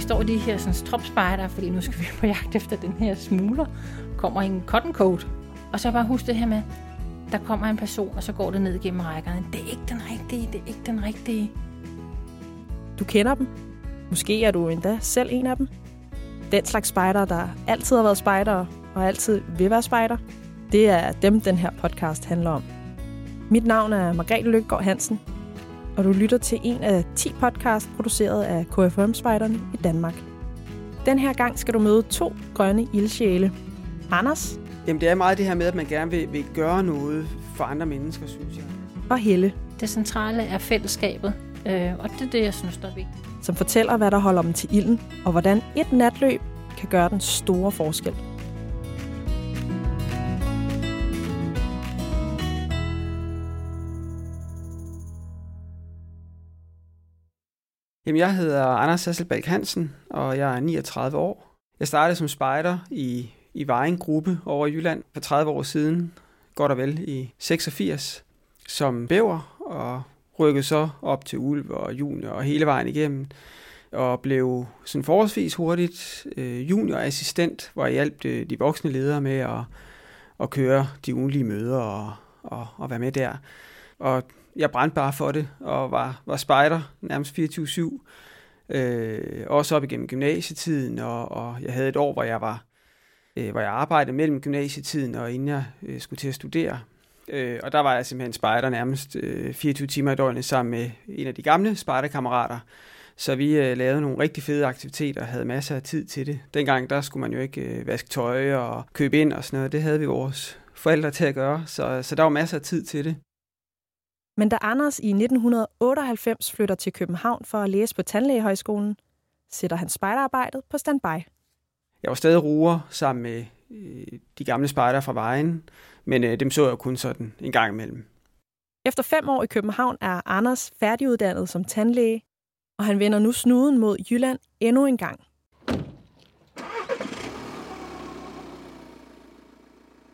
vi står i de her sådan, tropspejder, fordi nu skal vi på jagt efter den her smugler, kommer en cotton coat. Og så bare husk det her med, der kommer en person, og så går det ned gennem rækkerne. Det er ikke den rigtige, det er ikke den rigtige. Du kender dem. Måske er du endda selv en af dem. Den slags spejder, der altid har været spejder og altid vil være spejder. Det er dem, den her podcast handler om. Mit navn er Margrethe Lykkegaard Hansen, og du lytter til en af 10 podcasts produceret af KFM-spejderne i Danmark. Den her gang skal du møde to grønne ildsjæle. Anders Jamen det er meget det her med, at man gerne vil, vil gøre noget for andre mennesker, synes jeg. og Helle, Det centrale er fællesskabet, øh, og det er det, jeg synes, der er vigtigt. som fortæller, hvad der holder dem til ilden, og hvordan et natløb kan gøre den store forskel. Jamen jeg hedder Anders Sasselbalk Hansen, og jeg er 39 år. Jeg startede som spejder i, i Vejen Gruppe over i Jylland for 30 år siden, godt og vel i 86, som bæver, og rykkede så op til ulv og junior og hele vejen igennem, og blev sådan forholdsvis hurtigt øh, juniorassistent, hvor jeg hjalp de, de voksne ledere med at, at køre de ugenlige møder og, og, og være med der. Og jeg brændte bare for det, og var, var spejder nærmest 24-7. Øh, også op igennem gymnasietiden, og, og jeg havde et år, hvor jeg var øh, hvor jeg arbejdede mellem gymnasietiden og inden jeg øh, skulle til at studere. Øh, og der var jeg simpelthen spejder nærmest øh, 24 timer i døgnet sammen med en af de gamle spejderkammerater. Så vi øh, lavede nogle rigtig fede aktiviteter og havde masser af tid til det. Dengang der skulle man jo ikke øh, vaske tøj og købe ind og sådan noget. Det havde vi vores forældre til at gøre, så, så der var masser af tid til det. Men da Anders i 1998 flytter til København for at læse på Tandlægehøjskolen, sætter han spejderarbejdet på standby. Jeg var stadig ruer sammen med øh, de gamle spejdere fra vejen, men øh, dem så jeg kun sådan en gang imellem. Efter fem år i København er Anders færdiguddannet som tandlæge, og han vender nu snuden mod Jylland endnu en gang.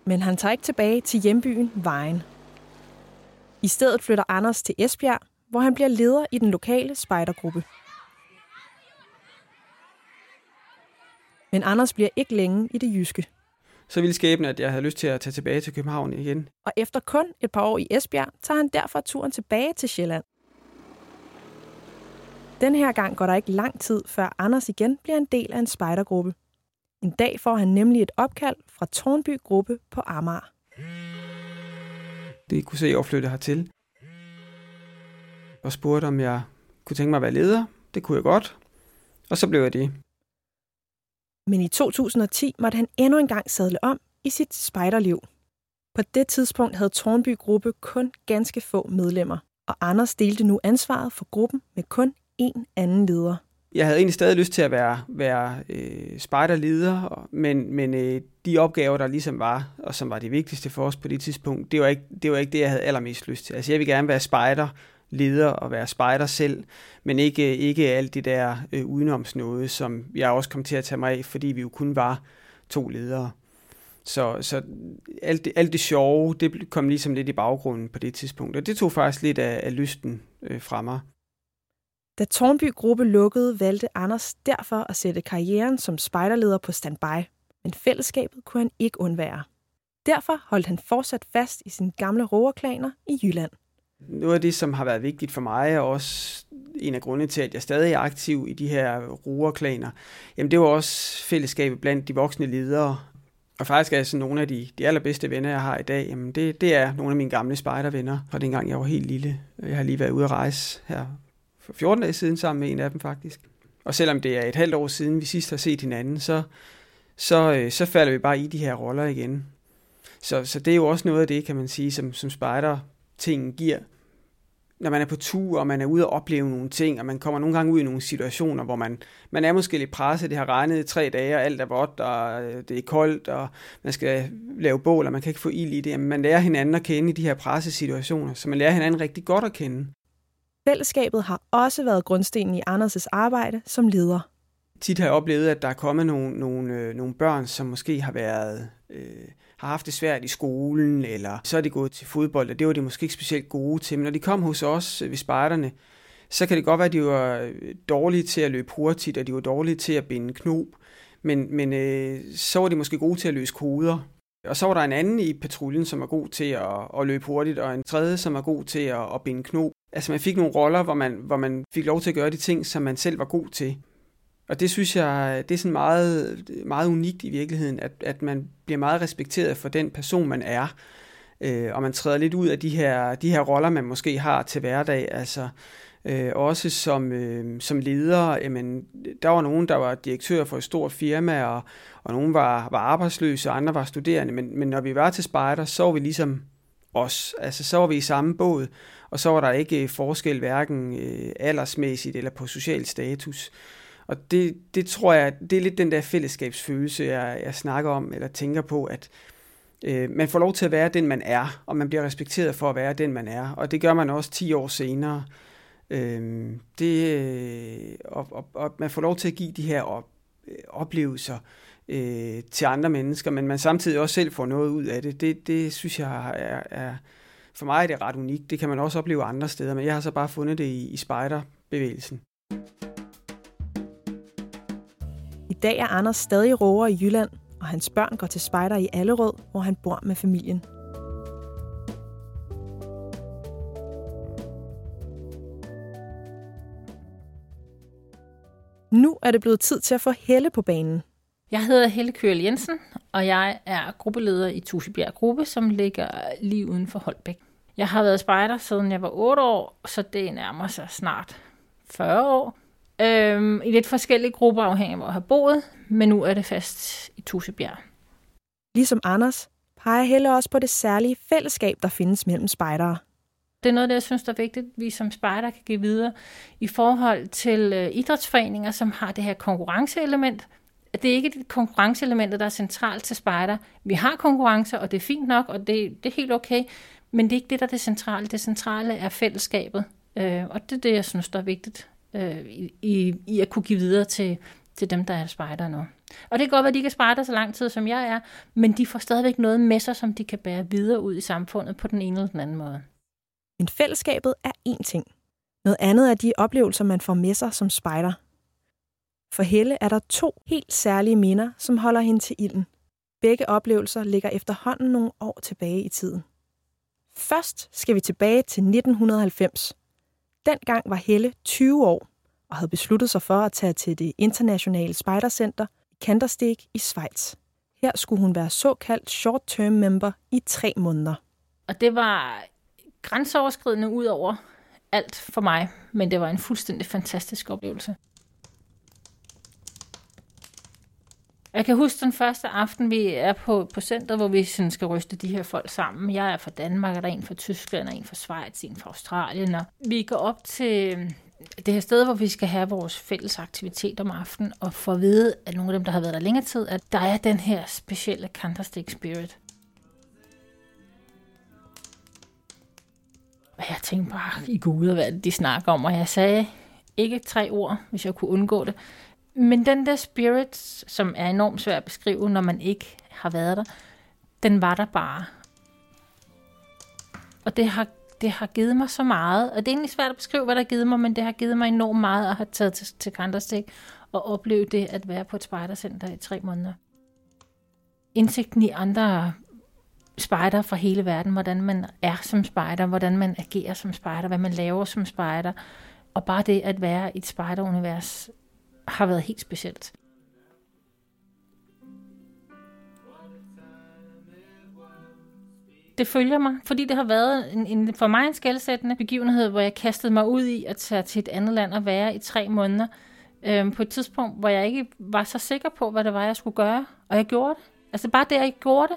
Men han tager ikke tilbage til hjembyen Vejen. I stedet flytter Anders til Esbjerg, hvor han bliver leder i den lokale spejdergruppe. Men Anders bliver ikke længe i det jyske. Så ville skæbnen, at jeg havde lyst til at tage tilbage til København igen. Og efter kun et par år i Esbjerg, tager han derfor turen tilbage til Sjælland. Den her gang går der ikke lang tid, før Anders igen bliver en del af en spejdergruppe. En dag får han nemlig et opkald fra Tornby Gruppe på Amager. Det kunne se, at flytte hertil. Og spurgte, om jeg kunne tænke mig at være leder. Det kunne jeg godt. Og så blev jeg det. Men i 2010 måtte han endnu en gang sadle om i sit spejderliv. På det tidspunkt havde Tornby Gruppe kun ganske få medlemmer, og Anders delte nu ansvaret for gruppen med kun én anden leder. Jeg havde egentlig stadig lyst til at være, være øh, spejderleder, men, men øh, de opgaver, der ligesom var, og som var de vigtigste for os på det tidspunkt, det var ikke det, var ikke det jeg havde allermest lyst til. Altså jeg vil gerne være spejder, leder og være spejder selv, men ikke, ikke alt det der øh, udenomsnåde, som jeg også kom til at tage mig af, fordi vi jo kun var to ledere. Så, så alt, det, alt det sjove, det kom ligesom lidt i baggrunden på det tidspunkt, og det tog faktisk lidt af, af lysten øh, fra mig. Da Tornby Gruppe lukkede, valgte Anders derfor at sætte karrieren som spejderleder på standby, men fællesskabet kunne han ikke undvære. Derfor holdt han fortsat fast i sine gamle roerklaner i Jylland. Noget af det, som har været vigtigt for mig, og også en af grundene til, at jeg stadig er aktiv i de her roerklaner, jamen det var også fællesskabet blandt de voksne ledere. Og faktisk er sådan nogle af de, de allerbedste venner, jeg har i dag, jamen det, det er nogle af mine gamle spejdervenner fra dengang, jeg var helt lille. Jeg har lige været ude at rejse her for 14 dage siden sammen med en af dem faktisk. Og selvom det er et halvt år siden, vi sidst har set hinanden, så, så, øh, så falder vi bare i de her roller igen. Så, så det er jo også noget af det, kan man sige, som, som spider-tingen giver. Når man er på tur, og man er ude og opleve nogle ting, og man kommer nogle gange ud i nogle situationer, hvor man, man er måske lidt presset, det har regnet i tre dage, og alt er vådt, og øh, det er koldt, og man skal lave bål, og man kan ikke få ild i det. Jamen, man lærer hinanden at kende i de her pressesituationer, så man lærer hinanden rigtig godt at kende. Fællesskabet har også været grundstenen i Anders' arbejde som leder. tit har jeg oplevet, at der er kommet nogle, nogle, øh, nogle børn, som måske har været øh, har haft det svært i skolen, eller så er de gået til fodbold, og det var de måske ikke specielt gode til. Men når de kom hos os øh, ved spejderne, så kan det godt være, at de var øh, dårlige til at løbe hurtigt, og de var dårlige til at binde knob, men, men øh, så var de måske gode til at løse koder. Og så var der en anden i patruljen, som var god til at, at løbe hurtigt, og en tredje, som var god til at, at binde knob. Altså man fik nogle roller, hvor man, hvor man fik lov til at gøre de ting, som man selv var god til. Og det synes jeg, det er sådan meget, meget unikt i virkeligheden, at, at man bliver meget respekteret for den person, man er. Øh, og man træder lidt ud af de her, de her roller, man måske har til hverdag. Altså, øh, også som, øh, som leder, jamen, der var nogen, der var direktør for et stort firma, og, og nogen var, var arbejdsløse, og andre var studerende. Men, men når vi var til spejder, så var vi ligesom os. Altså, så var vi i samme båd, og så var der ikke øh, forskel hverken øh, aldersmæssigt eller på social status. Og det, det tror jeg, det er lidt den der fællesskabsfølelse, jeg, jeg snakker om, eller tænker på, at øh, man får lov til at være den, man er, og man bliver respekteret for at være den, man er. Og det gør man også 10 år senere. Øhm, øh, det, og, og, og man får lov til at give de her op, øh, oplevelser øh, Øh, til andre mennesker, men man samtidig også selv får noget ud af det. Det, det synes jeg er, er, for mig er det ret unikt. Det kan man også opleve andre steder, men jeg har så bare fundet det i, i spejderbevægelsen. I dag er Anders stadig roer i Jylland, og hans børn går til spejder i Allerød, hvor han bor med familien. Nu er det blevet tid til at få Helle på banen. Jeg hedder Helle Kørel Jensen, og jeg er gruppeleder i Tusebjerg Gruppe, som ligger lige uden for Holbæk. Jeg har været spejder, siden jeg var 8 år, så det nærmer sig snart 40 år. Øhm, I lidt forskellige grupper, afhængig af hvor jeg har boet, men nu er det fast i Tusebjerg. Ligesom Anders peger Helle også på det særlige fællesskab, der findes mellem spejdere. Det er noget, det jeg synes, der er vigtigt, at vi som spejder kan give videre i forhold til øh, idrætsforeninger, som har det her konkurrenceelement. Det er ikke det konkurrenceelement, der er centralt til spejder. Vi har konkurrencer, og det er fint nok, og det, det er helt okay, men det er ikke det, der er det centrale. Det centrale er fællesskabet, øh, og det er det, jeg synes, der er vigtigt øh, i, i at kunne give videre til, til dem, der er spejder nu. Og det kan godt være, at de ikke er spejder så lang tid, som jeg er, men de får stadigvæk noget med sig, som de kan bære videre ud i samfundet på den ene eller den anden måde. Men fællesskabet er én ting. Noget andet er de oplevelser, man får med sig som spejder. For Helle er der to helt særlige minder, som holder hende til ilden. Begge oplevelser ligger efterhånden nogle år tilbage i tiden. Først skal vi tilbage til 1990. Dengang var Helle 20 år og havde besluttet sig for at tage til det internationale spejdercenter i Kandersteg i Schweiz. Her skulle hun være såkaldt short-term member i tre måneder. Og det var grænseoverskridende ud over alt for mig, men det var en fuldstændig fantastisk oplevelse. Jeg kan huske den første aften, vi er på, på centret, hvor vi sådan skal ryste de her folk sammen. Jeg er fra Danmark, og der er en fra Tyskland, og en fra Schweiz, en fra Australien. Og vi går op til øh, det her sted, hvor vi skal have vores fælles aktivitet om aftenen, og få at vide, af nogle af dem, der har været der længere tid, at der er den her specielle Candlestick Spirit. Og jeg tænkte bare i Gud, hvad de snakker om, og jeg sagde ikke tre ord, hvis jeg kunne undgå det. Men den der spirit, som er enormt svær at beskrive, når man ikke har været der, den var der bare. Og det har, det har givet mig så meget. Og det er egentlig svært at beskrive, hvad der har givet mig, men det har givet mig enormt meget at have taget til, til Kanderstik og opleve det at være på et spejdercenter i tre måneder. Indsigten i andre spejder fra hele verden, hvordan man er som spejder, hvordan man agerer som spejder, hvad man laver som spejder, og bare det at være i et spejderunivers har været helt specielt. Det følger mig, fordi det har været en, en, for mig en skældsættende begivenhed, hvor jeg kastede mig ud i at tage til et andet land og være i tre måneder. Øhm, på et tidspunkt, hvor jeg ikke var så sikker på, hvad det var, jeg skulle gøre. Og jeg gjorde det. Altså bare det, jeg gjorde det,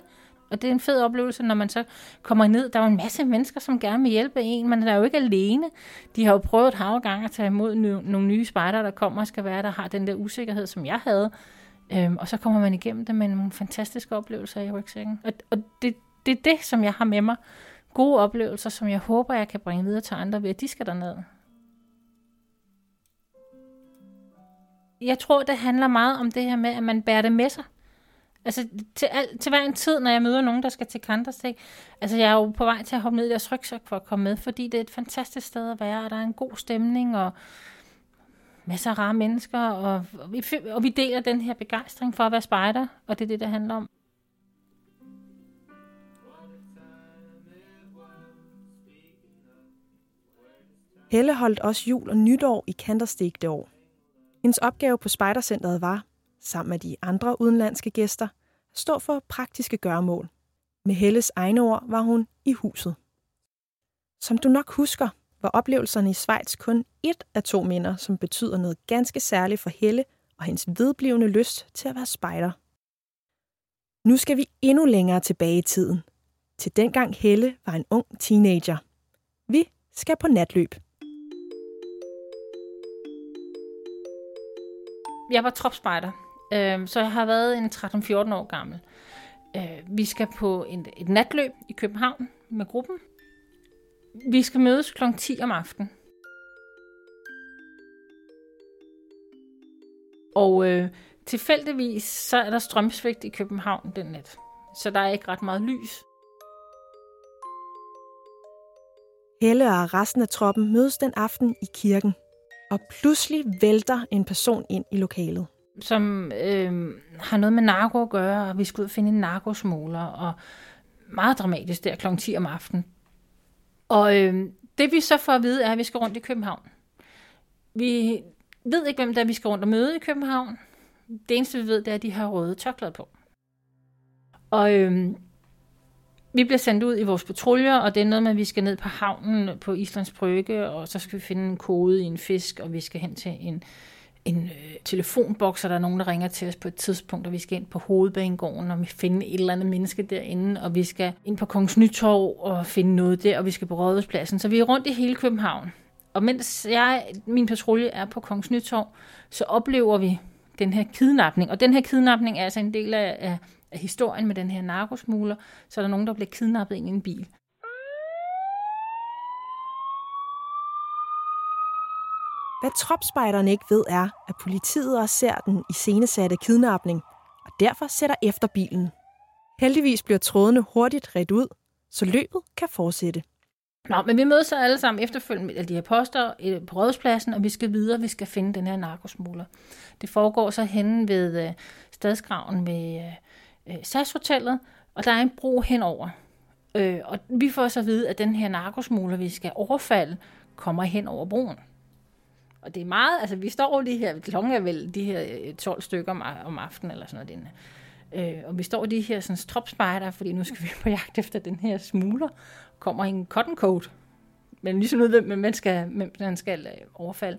og det er en fed oplevelse, når man så kommer ned. Der er jo en masse mennesker, som gerne vil hjælpe en, men der er jo ikke alene. De har jo prøvet et hav gang at tage imod nogle nye spejder, der kommer og skal være, der har den der usikkerhed, som jeg havde. Øhm, og så kommer man igennem det med nogle fantastiske oplevelser i rygsækken. Og, og det, det er det, som jeg har med mig. Gode oplevelser, som jeg håber, jeg kan bringe videre til andre ved, at de skal derned. Jeg tror, det handler meget om det her med, at man bærer det med sig. Altså til, al, til hver en tid, når jeg møder nogen, der skal til Kanterstik, altså jeg er jo på vej til at hoppe ned i deres rygsæk for at komme med, fordi det er et fantastisk sted at være, og der er en god stemning, og masser af rare mennesker, og, og, vi, og vi deler den her begejstring for at være spejder, og det er det, det handler om. Helle holdt også jul og nytår i Kanterstik det år. Hendes opgave på Spejdercentret var, sammen med de andre udenlandske gæster, stå for praktiske gørmål. Med Helles egne ord var hun i huset. Som du nok husker, var oplevelserne i Schweiz kun et af to minder, som betyder noget ganske særligt for Helle og hendes vedblivende lyst til at være spejder. Nu skal vi endnu længere tilbage i tiden, til dengang Helle var en ung teenager. Vi skal på natløb. Jeg var tropspejder, øh, så jeg har været en 13-14 år gammel. Øh, vi skal på en, et natløb i København med gruppen. Vi skal mødes kl. 10 om aftenen. Og øh, tilfældigvis så er der strømsvigt i København den nat. Så der er ikke ret meget lys. Helle og resten af troppen mødes den aften i kirken. Og pludselig vælter en person ind i lokalet. Som øh, har noget med narko at gøre, og vi skal ud og finde en narkosmugler. Og meget dramatisk der kl. 10 om aftenen. Og øh, det vi så får at vide er, at vi skal rundt i København. Vi ved ikke, hvem der er, vi skal rundt og møde i København. Det eneste, vi ved, det er, at de har røde tørklæder på. Og øh, vi bliver sendt ud i vores patruljer, og det er noget med, at vi skal ned på havnen på Islands Brygge, og så skal vi finde en kode i en fisk, og vi skal hen til en, en øh, telefonboks, og der er nogen, der ringer til os på et tidspunkt, og vi skal ind på hovedbanegården, og vi finder et eller andet menneske derinde, og vi skal ind på Kongens Nytorv og finde noget der, og vi skal på Rådhuspladsen. Så vi er rundt i hele København. Og mens jeg, min patrulje er på Kongens Nytorv, så oplever vi den her kidnapning. Og den her kidnapning er altså en del af, af, af historien med den her narkosmugler. Så er der nogen, der bliver kidnappet ind i en bil. Hvad tropspejderne ikke ved er, at politiet også ser den iscenesatte kidnapning, og derfor sætter efter bilen. Heldigvis bliver trådene hurtigt redt ud, så løbet kan fortsætte. Nå, men vi mødes så alle sammen efterfølgende med de her poster øh, på rådspladsen, og vi skal videre, vi skal finde den her narkosmugler. Det foregår så henne ved øh, stadsgraven ved øh, øh SAS-hotellet, og der er en bro henover. Øh, og vi får så at vide, at den her narkosmugler, vi skal overfalde, kommer hen over broen. Og det er meget, altså vi står lige her, klokken er vel de her øh, 12 stykker om, om aftenen eller sådan noget. Den, øh, og vi står de her sådan stropspejder, fordi nu skal vi på jagt efter den her smugler. Kommer en cotton coat, men ligesom ud, hvem man skal, hvem man skal øh, overfalde.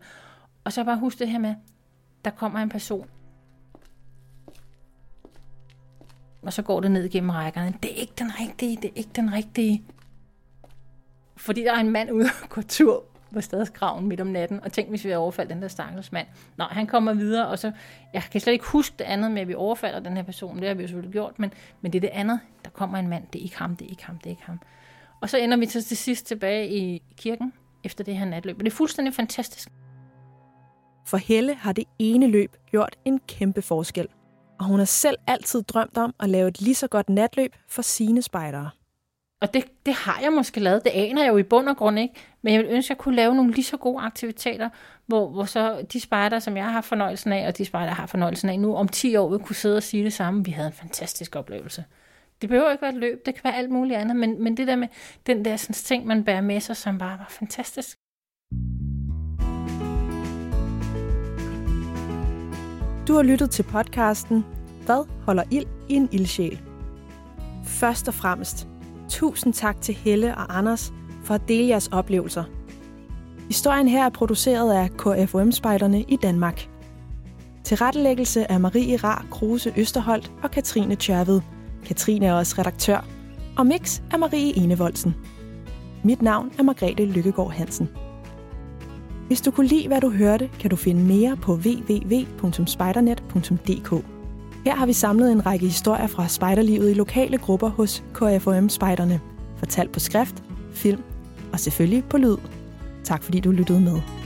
Og så bare husk det her med, der kommer en person, og så går det ned gennem rækkerne. Det er ikke den rigtige, det er ikke den rigtige. Fordi der er en mand ude og går tur på stadsgraven midt om natten, og tænk, hvis vi overfaldt den der stakkels mand. Nå, han kommer videre, og så, jeg kan slet ikke huske det andet med, at vi overfalder den her person, det har vi jo selvfølgelig gjort, men, men det er det andet, der kommer en mand, det er ikke ham, det er ikke ham, det er ikke ham. Og så ender vi til, til sidst tilbage i kirken, efter det her natløb, og det er fuldstændig fantastisk. For Helle har det ene løb gjort en kæmpe forskel, og hun har selv altid drømt om at lave et lige så godt natløb for sine spejdere. Og det, det har jeg måske lavet. Det aner jeg jo i bund og grund ikke. Men jeg vil ønske, at jeg kunne lave nogle lige så gode aktiviteter, hvor, hvor så de spejder, som jeg har fornøjelsen af, og de spejder, har fornøjelsen af nu, om 10 år vil kunne sidde og sige det samme. Vi havde en fantastisk oplevelse. Det behøver ikke være et løb, det kan være alt muligt andet, men, men det der med den der sådan, ting, man bærer med sig, som bare var fantastisk. Du har lyttet til podcasten Hvad holder ild i en ildsjæl? Først og fremmest Tusind tak til Helle og Anders for at dele jeres oplevelser. Historien her er produceret af KFUM-spejderne i Danmark. Til rettelæggelse af Marie Rar Kruse Østerholt og Katrine Tjørved. Katrine er også redaktør. Og mix er Marie Enevoldsen. Mit navn er Margrethe Lykkegaard Hansen. Hvis du kunne lide, hvad du hørte, kan du finde mere på www.spejdernet.dk. Her har vi samlet en række historier fra spejderlivet i lokale grupper hos KFOM Spejderne, fortalt på skrift, film og selvfølgelig på lyd. Tak fordi du lyttede med.